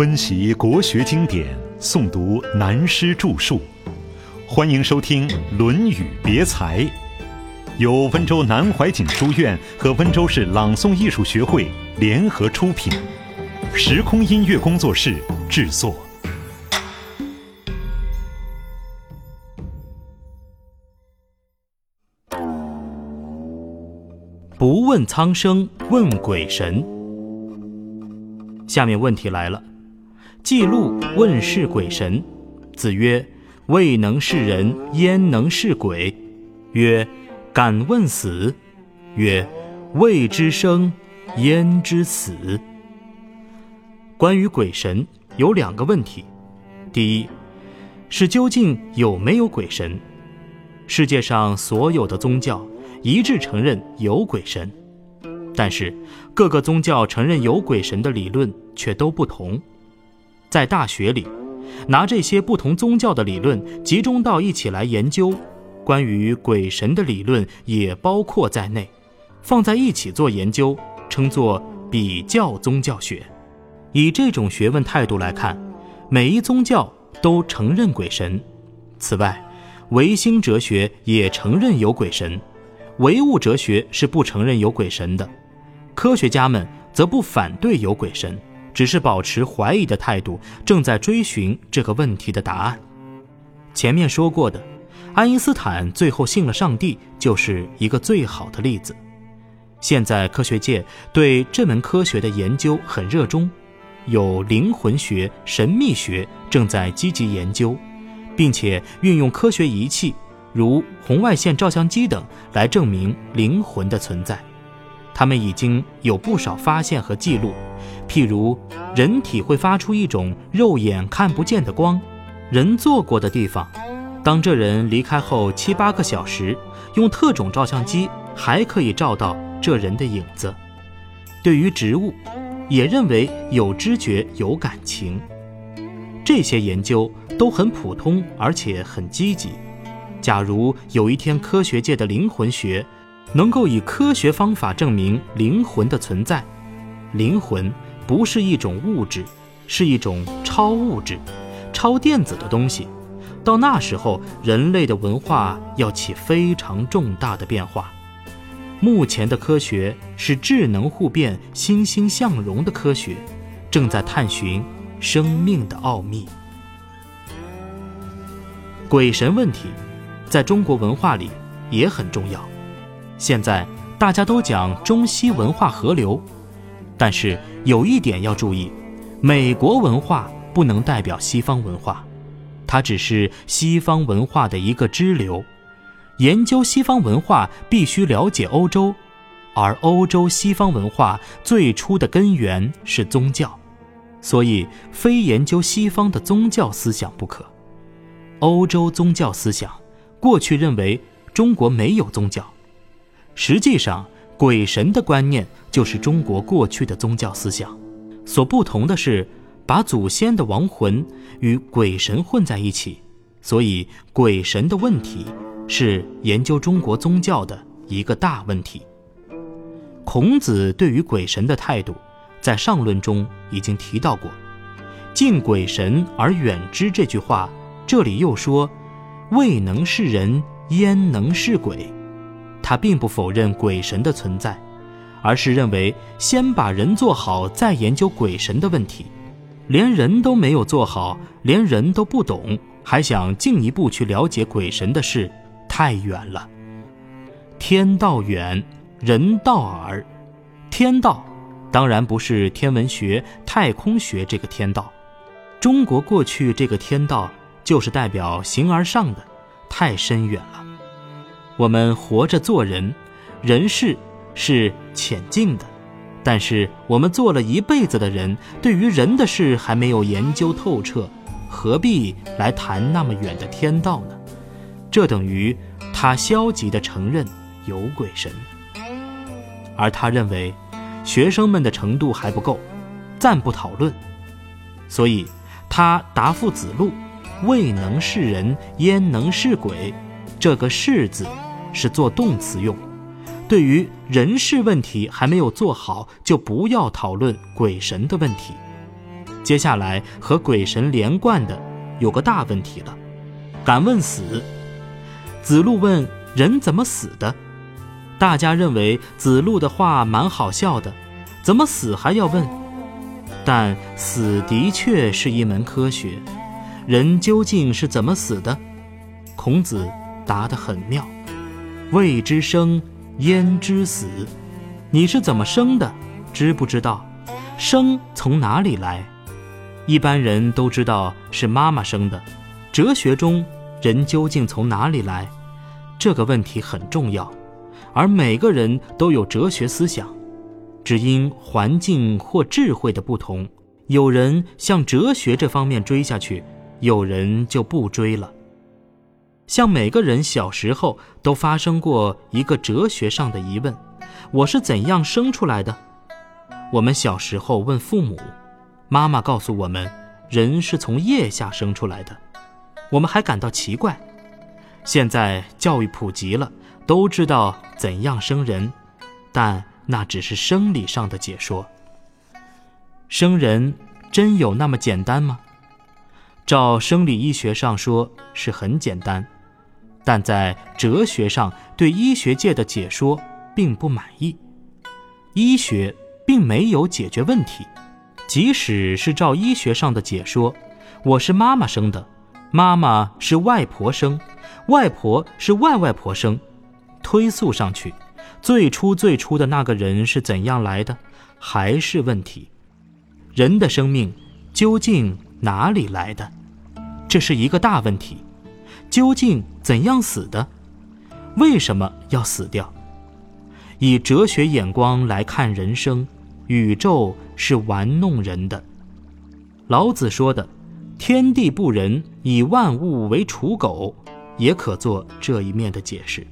温习国学经典，诵读南师著述，欢迎收听《论语别裁》，由温州南怀瑾书院和温州市朗诵艺术学会联合出品，时空音乐工作室制作。不问苍生，问鬼神。下面问题来了。记录问世鬼神，子曰：“未能是人，焉能是鬼？”曰：“敢问死。”曰：“未知生，焉知死？”关于鬼神有两个问题：第一，是究竟有没有鬼神？世界上所有的宗教一致承认有鬼神，但是各个宗教承认有鬼神的理论却都不同。在大学里，拿这些不同宗教的理论集中到一起来研究，关于鬼神的理论也包括在内，放在一起做研究，称作比较宗教学。以这种学问态度来看，每一宗教都承认鬼神。此外，唯心哲学也承认有鬼神，唯物哲学是不承认有鬼神的，科学家们则不反对有鬼神。只是保持怀疑的态度，正在追寻这个问题的答案。前面说过的，爱因斯坦最后信了上帝，就是一个最好的例子。现在科学界对这门科学的研究很热衷，有灵魂学、神秘学正在积极研究，并且运用科学仪器，如红外线照相机等来证明灵魂的存在。他们已经有不少发现和记录，譬如人体会发出一种肉眼看不见的光，人坐过的地方，当这人离开后七八个小时，用特种照相机还可以照到这人的影子。对于植物，也认为有知觉、有感情。这些研究都很普通，而且很积极。假如有一天科学界的灵魂学，能够以科学方法证明灵魂的存在，灵魂不是一种物质，是一种超物质、超电子的东西。到那时候，人类的文化要起非常重大的变化。目前的科学是智能互变、欣欣向荣的科学，正在探寻生命的奥秘。鬼神问题，在中国文化里也很重要。现在大家都讲中西文化合流，但是有一点要注意：美国文化不能代表西方文化，它只是西方文化的一个支流。研究西方文化必须了解欧洲，而欧洲西方文化最初的根源是宗教，所以非研究西方的宗教思想不可。欧洲宗教思想过去认为中国没有宗教。实际上，鬼神的观念就是中国过去的宗教思想，所不同的是，把祖先的亡魂与鬼神混在一起，所以鬼神的问题是研究中国宗教的一个大问题。孔子对于鬼神的态度，在上论中已经提到过，“敬鬼神而远之”这句话，这里又说：“未能是人，焉能是鬼？”他并不否认鬼神的存在，而是认为先把人做好，再研究鬼神的问题。连人都没有做好，连人都不懂，还想进一步去了解鬼神的事，太远了。天道远，人道耳。天道，当然不是天文学、太空学这个天道。中国过去这个天道，就是代表形而上的，太深远了。我们活着做人，人事是浅近的，但是我们做了一辈子的人，对于人的事还没有研究透彻，何必来谈那么远的天道呢？这等于他消极地承认有鬼神，而他认为学生们的程度还不够，暂不讨论，所以他答复子路：“未能是人，焉能是鬼？”这个“是”字。是做动词用，对于人事问题还没有做好，就不要讨论鬼神的问题。接下来和鬼神连贯的有个大问题了，敢问死。子路问人怎么死的？大家认为子路的话蛮好笑的，怎么死还要问？但死的确是一门科学，人究竟是怎么死的？孔子答得很妙：未知生，焉知死？你是怎么生的？知不知道？生从哪里来？一般人都知道是妈妈生的，哲学中人究竟从哪里来？这个问题很重要。而每个人都有哲学思想，只因环境或智慧的不同，有人向哲学这方面追下去，有人就不追了。像每个人小时候都发生过一个哲学上的疑问：我是怎样生出来的？我们小时候问父母，妈妈告诉我们，人是从腋下生出来的，我们还感到奇怪。现在教育普及了。都知道怎样生人，但那只是生理上的解说。生人真有那么简单吗？照生理医学上说是很简单，但在哲学上对医学界的解说并不满意。医学并没有解决问题，即使是照医学上的解说，我是妈妈生的，妈妈是外婆生，外婆是外外婆生。推溯上去，最初最初的那个人是怎样来的，还是问题？人的生命究竟哪里来的？这是一个大问题。究竟怎样死的？为什么要死掉？以哲学眼光来看人生，宇宙是玩弄人的。老子说的“天地不仁，以万物为刍狗”，也可做这一面的解释。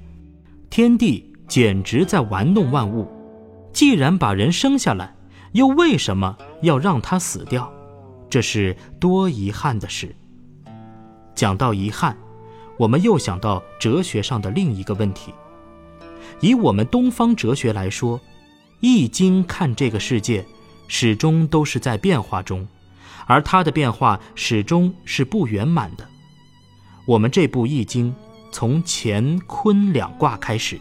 天地简直在玩弄万物，既然把人生下来，又为什么要让他死掉？这是多遗憾的事。讲到遗憾，我们又想到哲学上的另一个问题。以我们东方哲学来说，《易经》看这个世界，始终都是在变化中，而它的变化始终是不圆满的。我们这部《易经》。从乾坤两卦开始，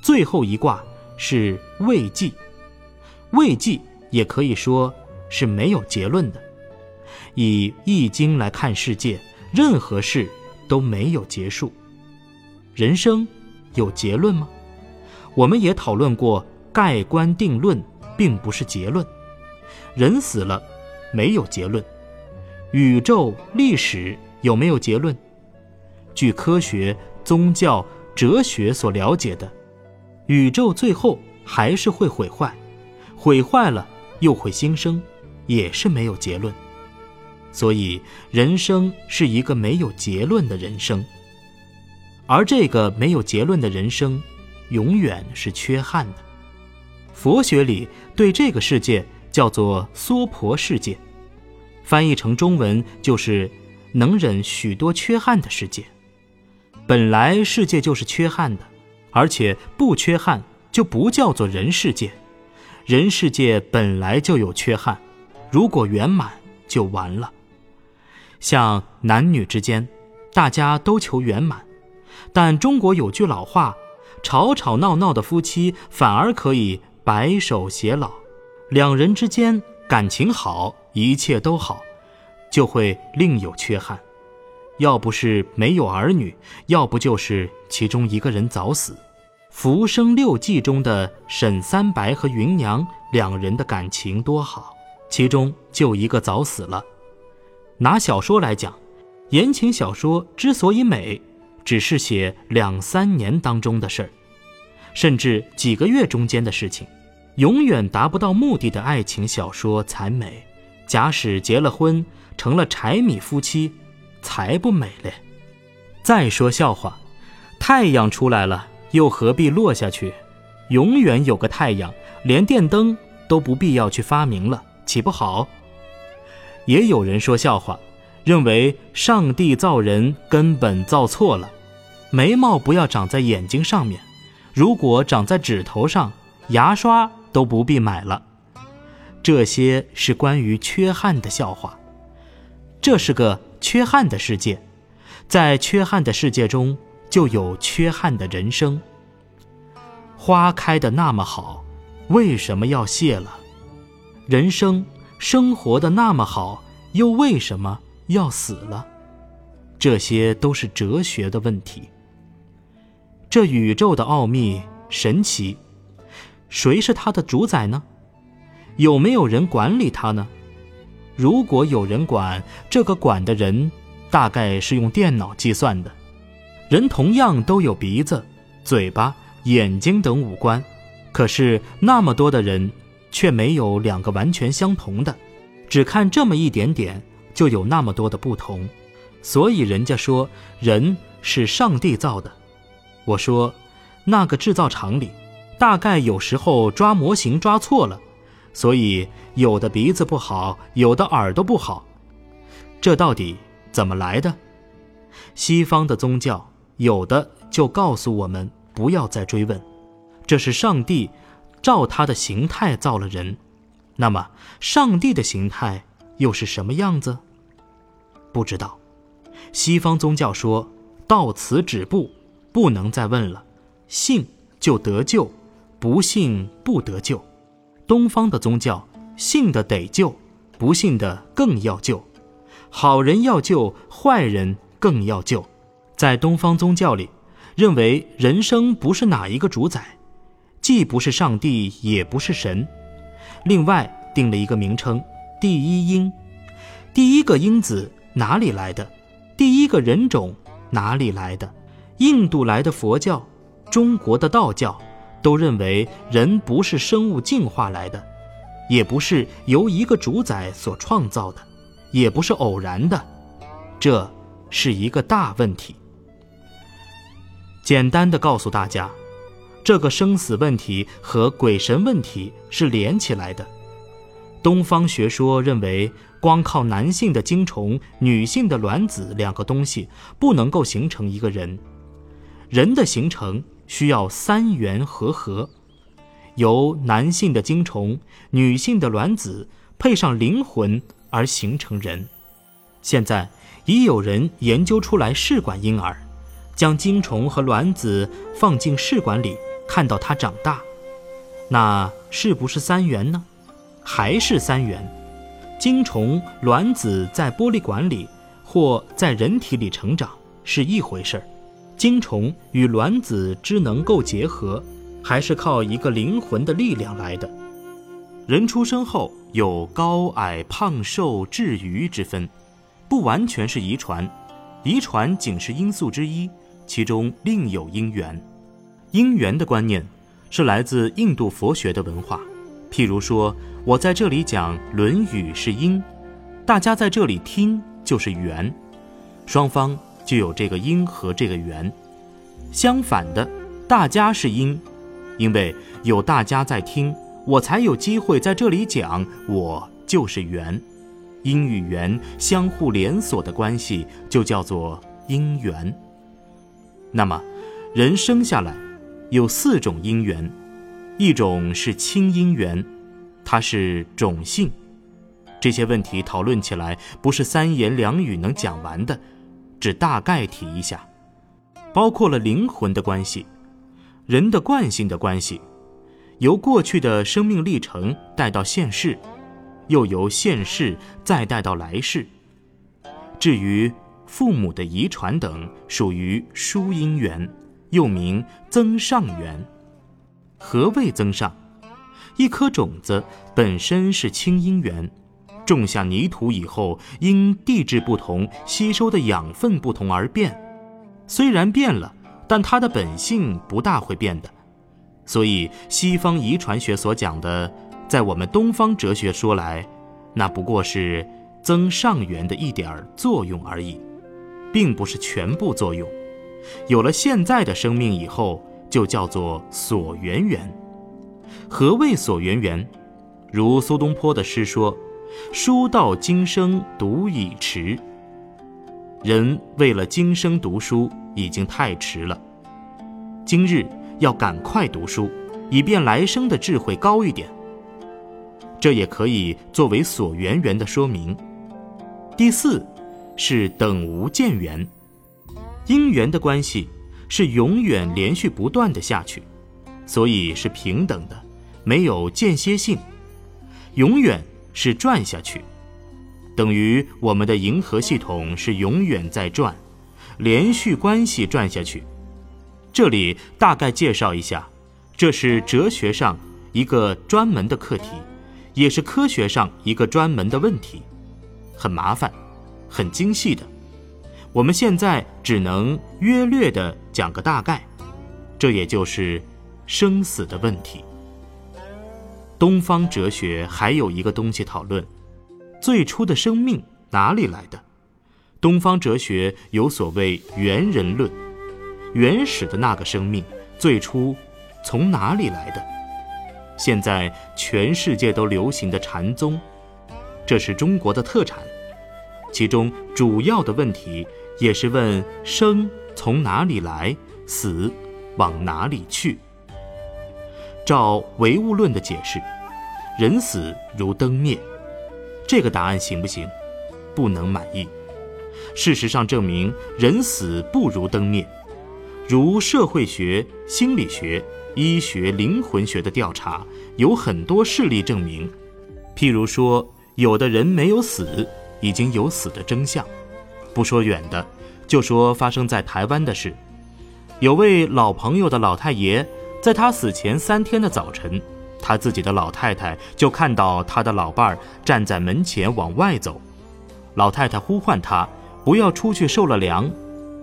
最后一卦是未济。未济也可以说是没有结论的。以易经来看世界，任何事都没有结束。人生有结论吗？我们也讨论过，盖棺定论并不是结论。人死了，没有结论。宇宙历史有没有结论？据科学、宗教、哲学所了解的，宇宙最后还是会毁坏，毁坏了又会新生，也是没有结论。所以，人生是一个没有结论的人生。而这个没有结论的人生，永远是缺憾的。佛学里对这个世界叫做“娑婆世界”，翻译成中文就是“能忍许多缺憾的世界”。本来世界就是缺憾的，而且不缺憾就不叫做人世界。人世界本来就有缺憾，如果圆满就完了。像男女之间，大家都求圆满，但中国有句老话：吵吵闹闹的夫妻反而可以白首偕老。两人之间感情好，一切都好，就会另有缺憾。要不是没有儿女，要不就是其中一个人早死。《浮生六记》中的沈三白和芸娘两人的感情多好，其中就一个早死了。拿小说来讲，言情小说之所以美，只是写两三年当中的事儿，甚至几个月中间的事情，永远达不到目的的爱情小说才美。假使结了婚，成了柴米夫妻。才不美嘞！再说笑话，太阳出来了，又何必落下去？永远有个太阳，连电灯都不必要去发明了，岂不好？也有人说笑话，认为上帝造人根本造错了，眉毛不要长在眼睛上面，如果长在指头上，牙刷都不必买了。这些是关于缺憾的笑话。这是个缺憾的世界，在缺憾的世界中，就有缺憾的人生。花开的那么好，为什么要谢了？人生生活的那么好，又为什么要死了？这些都是哲学的问题。这宇宙的奥秘神奇，谁是它的主宰呢？有没有人管理它呢？如果有人管，这个管的人大概是用电脑计算的。人同样都有鼻子、嘴巴、眼睛等五官，可是那么多的人却没有两个完全相同的，只看这么一点点就有那么多的不同。所以人家说人是上帝造的。我说，那个制造厂里，大概有时候抓模型抓错了，所以有的鼻子不好，有的耳朵不好，这到底怎么来的？西方的宗教有的就告诉我们不要再追问，这是上帝照他的形态造了人，那么上帝的形态又是什么样子？不知道。西方宗教说到此止步。不能再问了，信就得救，不信不得救。东方的宗教，信的得救，不信的更要救。好人要救，坏人更要救。在东方宗教里，认为人生不是哪一个主宰，既不是上帝，也不是神。另外定了一个名称：第一因。第一个因子哪里来的？第一个人种哪里来的？印度来的佛教，中国的道教，都认为人不是生物进化来的，也不是由一个主宰所创造的，也不是偶然的，这是一个大问题。简单的告诉大家，这个生死问题和鬼神问题是连起来的。东方学说认为，光靠男性的精虫、女性的卵子两个东西，不能够形成一个人。人的形成需要三元合合，由男性的精虫、女性的卵子配上灵魂而形成人。现在已有人研究出来试管婴儿，将精虫和卵子放进试管里，看到它长大，那是不是三元呢？还是三元？精虫、卵子在玻璃管里或在人体里成长是一回事儿。精虫与卵子之能够结合，还是靠一个灵魂的力量来的。人出生后有高矮胖瘦智愚之分，不完全是遗传，遗传仅是因素之一，其中另有因缘。因缘的观念是来自印度佛学的文化。譬如说，我在这里讲《论语》是因，大家在这里听就是缘，双方。就有这个因和这个缘，相反的，大家是因，因为有大家在听，我才有机会在这里讲，我就是缘，因与缘相互连锁的关系就叫做因缘。那么，人生下来有四种因缘，一种是亲因缘，它是种性，这些问题讨论起来不是三言两语能讲完的。只大概提一下，包括了灵魂的关系、人的惯性的关系，由过去的生命历程带到现世，又由现世再带到来世。至于父母的遗传等，属于疏因缘，又名增上缘。何谓增上？一颗种子本身是清因缘。种下泥土以后，因地质不同，吸收的养分不同而变。虽然变了，但它的本性不大会变的。所以，西方遗传学所讲的，在我们东方哲学说来，那不过是增上缘的一点儿作用而已，并不是全部作用。有了现在的生命以后，就叫做所缘缘。何谓所缘缘？如苏东坡的诗说。书到今生读已迟，人为了今生读书已经太迟了。今日要赶快读书，以便来生的智慧高一点。这也可以作为所缘缘的说明。第四，是等无间缘，因缘的关系是永远连续不断的下去，所以是平等的，没有间歇性，永远是转下去，等于我们的银河系统是永远在转，连续关系转下去。这里大概介绍一下，这是哲学上一个专门的课题，也是科学上一个专门的问题，很麻烦，很精细的。我们现在只能约略的讲个大概，这也就是生死的问题。东方哲学还有一个东西讨论：最初的生命哪里来的？东方哲学有所谓猿人论。原始的那个生命最初从哪里来的？现在全世界都流行的禅宗，这是中国的特产。其中主要的问题也是问生从哪里来，死往哪里去。照唯物论的解释，人死如灯灭，这个答案行不行？不能满意。事实上证明，人死不如灯灭。如社会学、心理学、医学、灵魂学的调查，有很多事例证明。譬如说，有的人没有死，已经有死的征象。不说远的，就说发生在台湾的事。有位老朋友的老太爷，在他死前三天的早晨，他自己的老太太就看到他的老伴儿站在门前往外走。老太太呼唤他不要出去受了凉。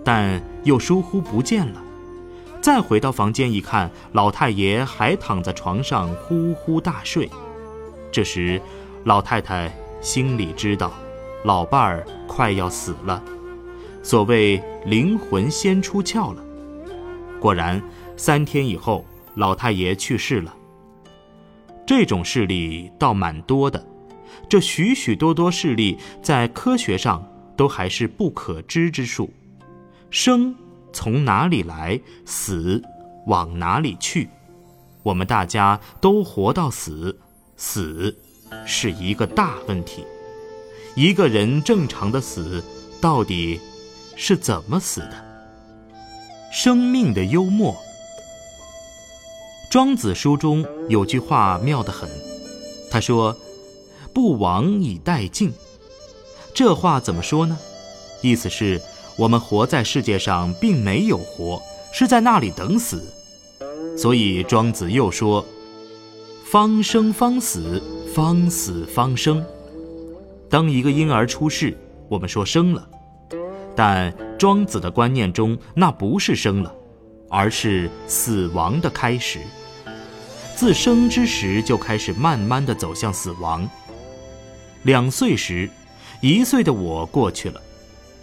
但又疏忽不见了，再回到房间一看，老太爷还躺在床上呼呼大睡。这时，老太太心里知道，老伴儿快要死了，所谓灵魂先出窍了。果然，三天以后，老太爷去世了。这种事例倒蛮多的，这许许多多事例在科学上都还是不可知之数。生从哪里来，死往哪里去？我们大家都活到死，死是一个大问题。一个人正常的死，到底是怎么死的？生命的幽默。庄子书中有句话妙得很，他说：“不亡以待尽。”这话怎么说呢？意思是。我们活在世界上，并没有活，是在那里等死。所以庄子又说：“方生方死，方死方生。”当一个婴儿出世，我们说生了，但庄子的观念中，那不是生了，而是死亡的开始。自生之时就开始慢慢的走向死亡。两岁时，一岁的我过去了。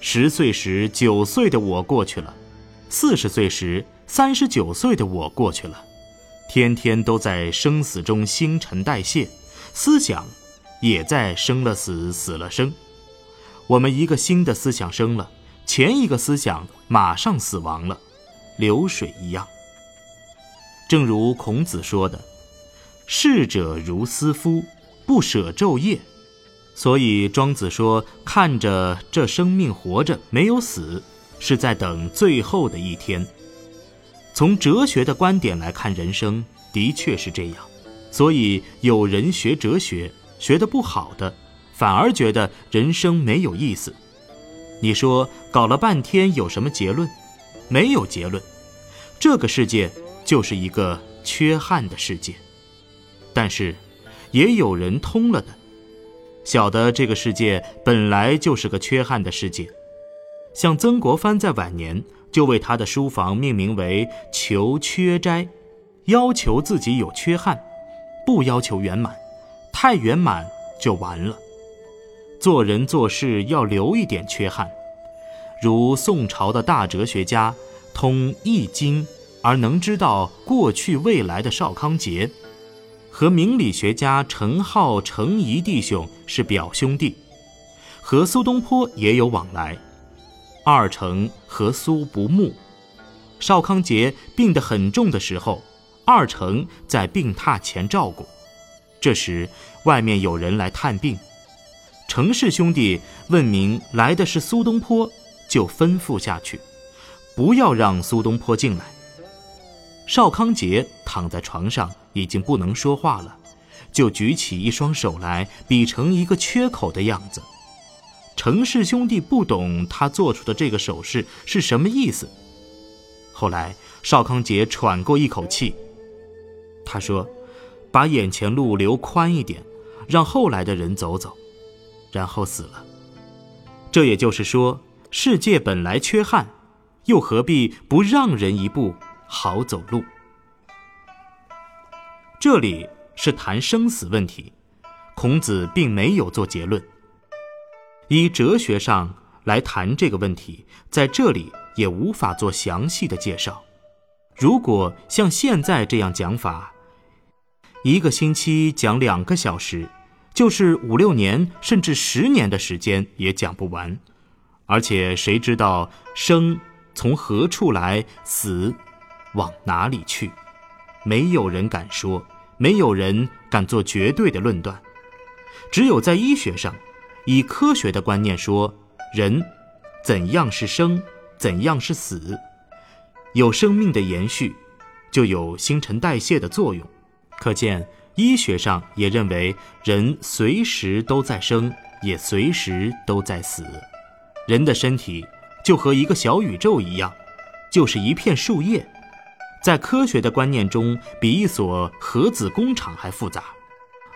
十岁时，九岁的我过去了；四十岁时，三十九岁的我过去了。天天都在生死中新陈代谢，思想也在生了死，死了生。我们一个新的思想生了，前一个思想马上死亡了，流水一样。正如孔子说的：“逝者如斯夫，不舍昼夜。”所以庄子说：“看着这生命活着没有死，是在等最后的一天。”从哲学的观点来看，人生的确是这样。所以有人学哲学学得不好的，反而觉得人生没有意思。你说搞了半天有什么结论？没有结论。这个世界就是一个缺憾的世界。但是，也有人通了的。晓得这个世界本来就是个缺憾的世界，像曾国藩在晚年就为他的书房命名为“求缺斋”，要求自己有缺憾，不要求圆满，太圆满就完了。做人做事要留一点缺憾，如宋朝的大哲学家通《易经》而能知道过去未来的邵康节。和明理学家程颢、程颐弟兄是表兄弟，和苏东坡也有往来。二程和苏不睦。邵康节病得很重的时候，二程在病榻前照顾。这时，外面有人来探病。程氏兄弟问明来的是苏东坡，就吩咐下去，不要让苏东坡进来。邵康节躺在床上，已经不能说话了，就举起一双手来，比成一个缺口的样子。程氏兄弟不懂他做出的这个手势是什么意思。后来，邵康节喘过一口气，他说：“把眼前路留宽一点，让后来的人走走。”然后死了。这也就是说，世界本来缺憾，又何必不让人一步好走路？这里是谈生死问题，孔子并没有做结论。以哲学上来谈这个问题，在这里也无法做详细的介绍。如果像现在这样讲法，一个星期讲两个小时，就是五六年甚至十年的时间也讲不完。而且谁知道生从何处来，死往哪里去？没有人敢说，没有人敢做绝对的论断。只有在医学上。以科学的观念说，人怎样是生，怎样是死？有生命的延续，就有新陈代谢的作用。可见，医学上也认为人随时都在生，也随时都在死。人的身体就和一个小宇宙一样，就是一片树叶，在科学的观念中，比一所核子工厂还复杂。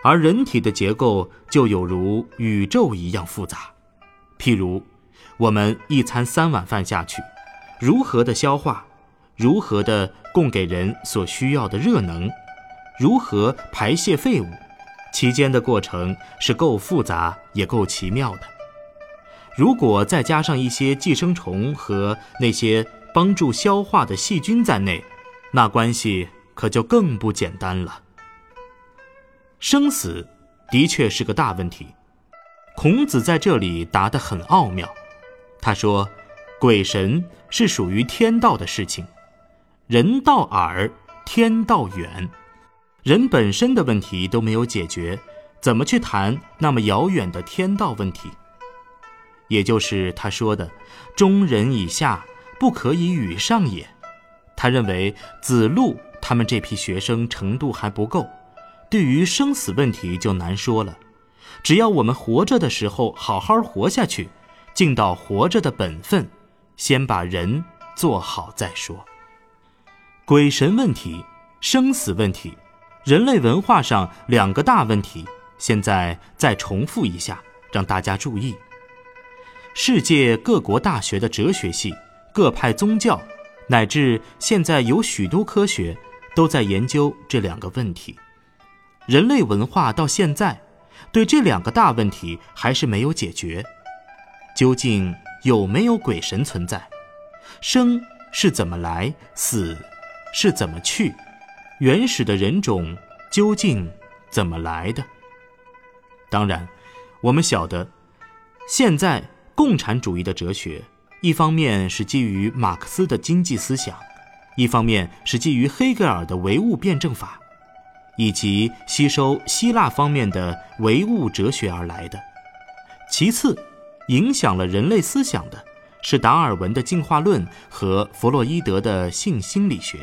而人体的结构就有如宇宙一样复杂，譬如，我们一餐三碗饭下去，如何的消化，如何的供给人所需要的热能，如何排泄废物，其间的过程是够复杂也够奇妙的。如果再加上一些寄生虫和那些帮助消化的细菌在内，那关系可就更不简单了。生死的确是个大问题，孔子在这里答得很奥妙。他说：“鬼神是属于天道的事情，人道耳，天道远。人本身的问题都没有解决，怎么去谈那么遥远的天道问题？也就是他说的‘中人以下，不可以与上也’。他认为子路他们这批学生程度还不够。”对于生死问题就难说了，只要我们活着的时候好好活下去，尽到活着的本分，先把人做好再说。鬼神问题、生死问题，人类文化上两个大问题，现在再重复一下，让大家注意。世界各国大学的哲学系、各派宗教，乃至现在有许多科学，都在研究这两个问题。人类文化到现在，对这两个大问题还是没有解决。究竟有没有鬼神存在？生是怎么来？死是怎么去？原始的人种究竟怎么来的？当然，我们晓得，现在共产主义的哲学，一方面是基于马克思的经济思想，一方面是基于黑格尔的唯物辩证法。以及吸收希腊方面的唯物哲学而来的。其次，影响了人类思想的是达尔文的进化论和弗洛伊德的性心理学。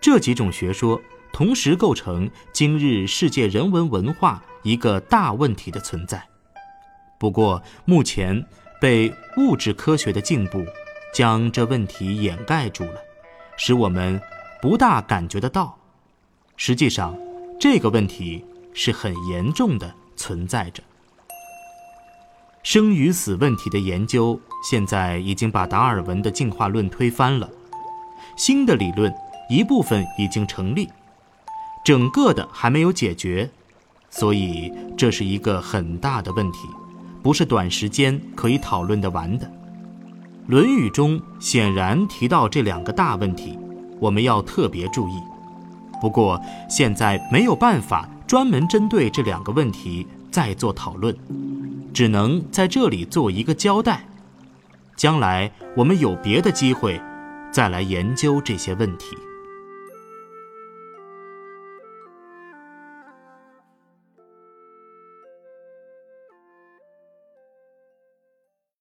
这几种学说同时构成今日世界人文文化一个大问题的存在。不过，目前被物质科学的进步将这问题掩盖住了，使我们不大感觉得到。实际上。这个问题是很严重的存在着。生与死问题的研究现在已经把达尔文的进化论推翻了，新的理论一部分已经成立，整个的还没有解决，所以这是一个很大的问题，不是短时间可以讨论得完的。《论语》中显然提到这两个大问题，我们要特别注意。不过，现在没有办法专门针对这两个问题再做讨论，只能在这里做一个交代。将来我们有别的机会，再来研究这些问题。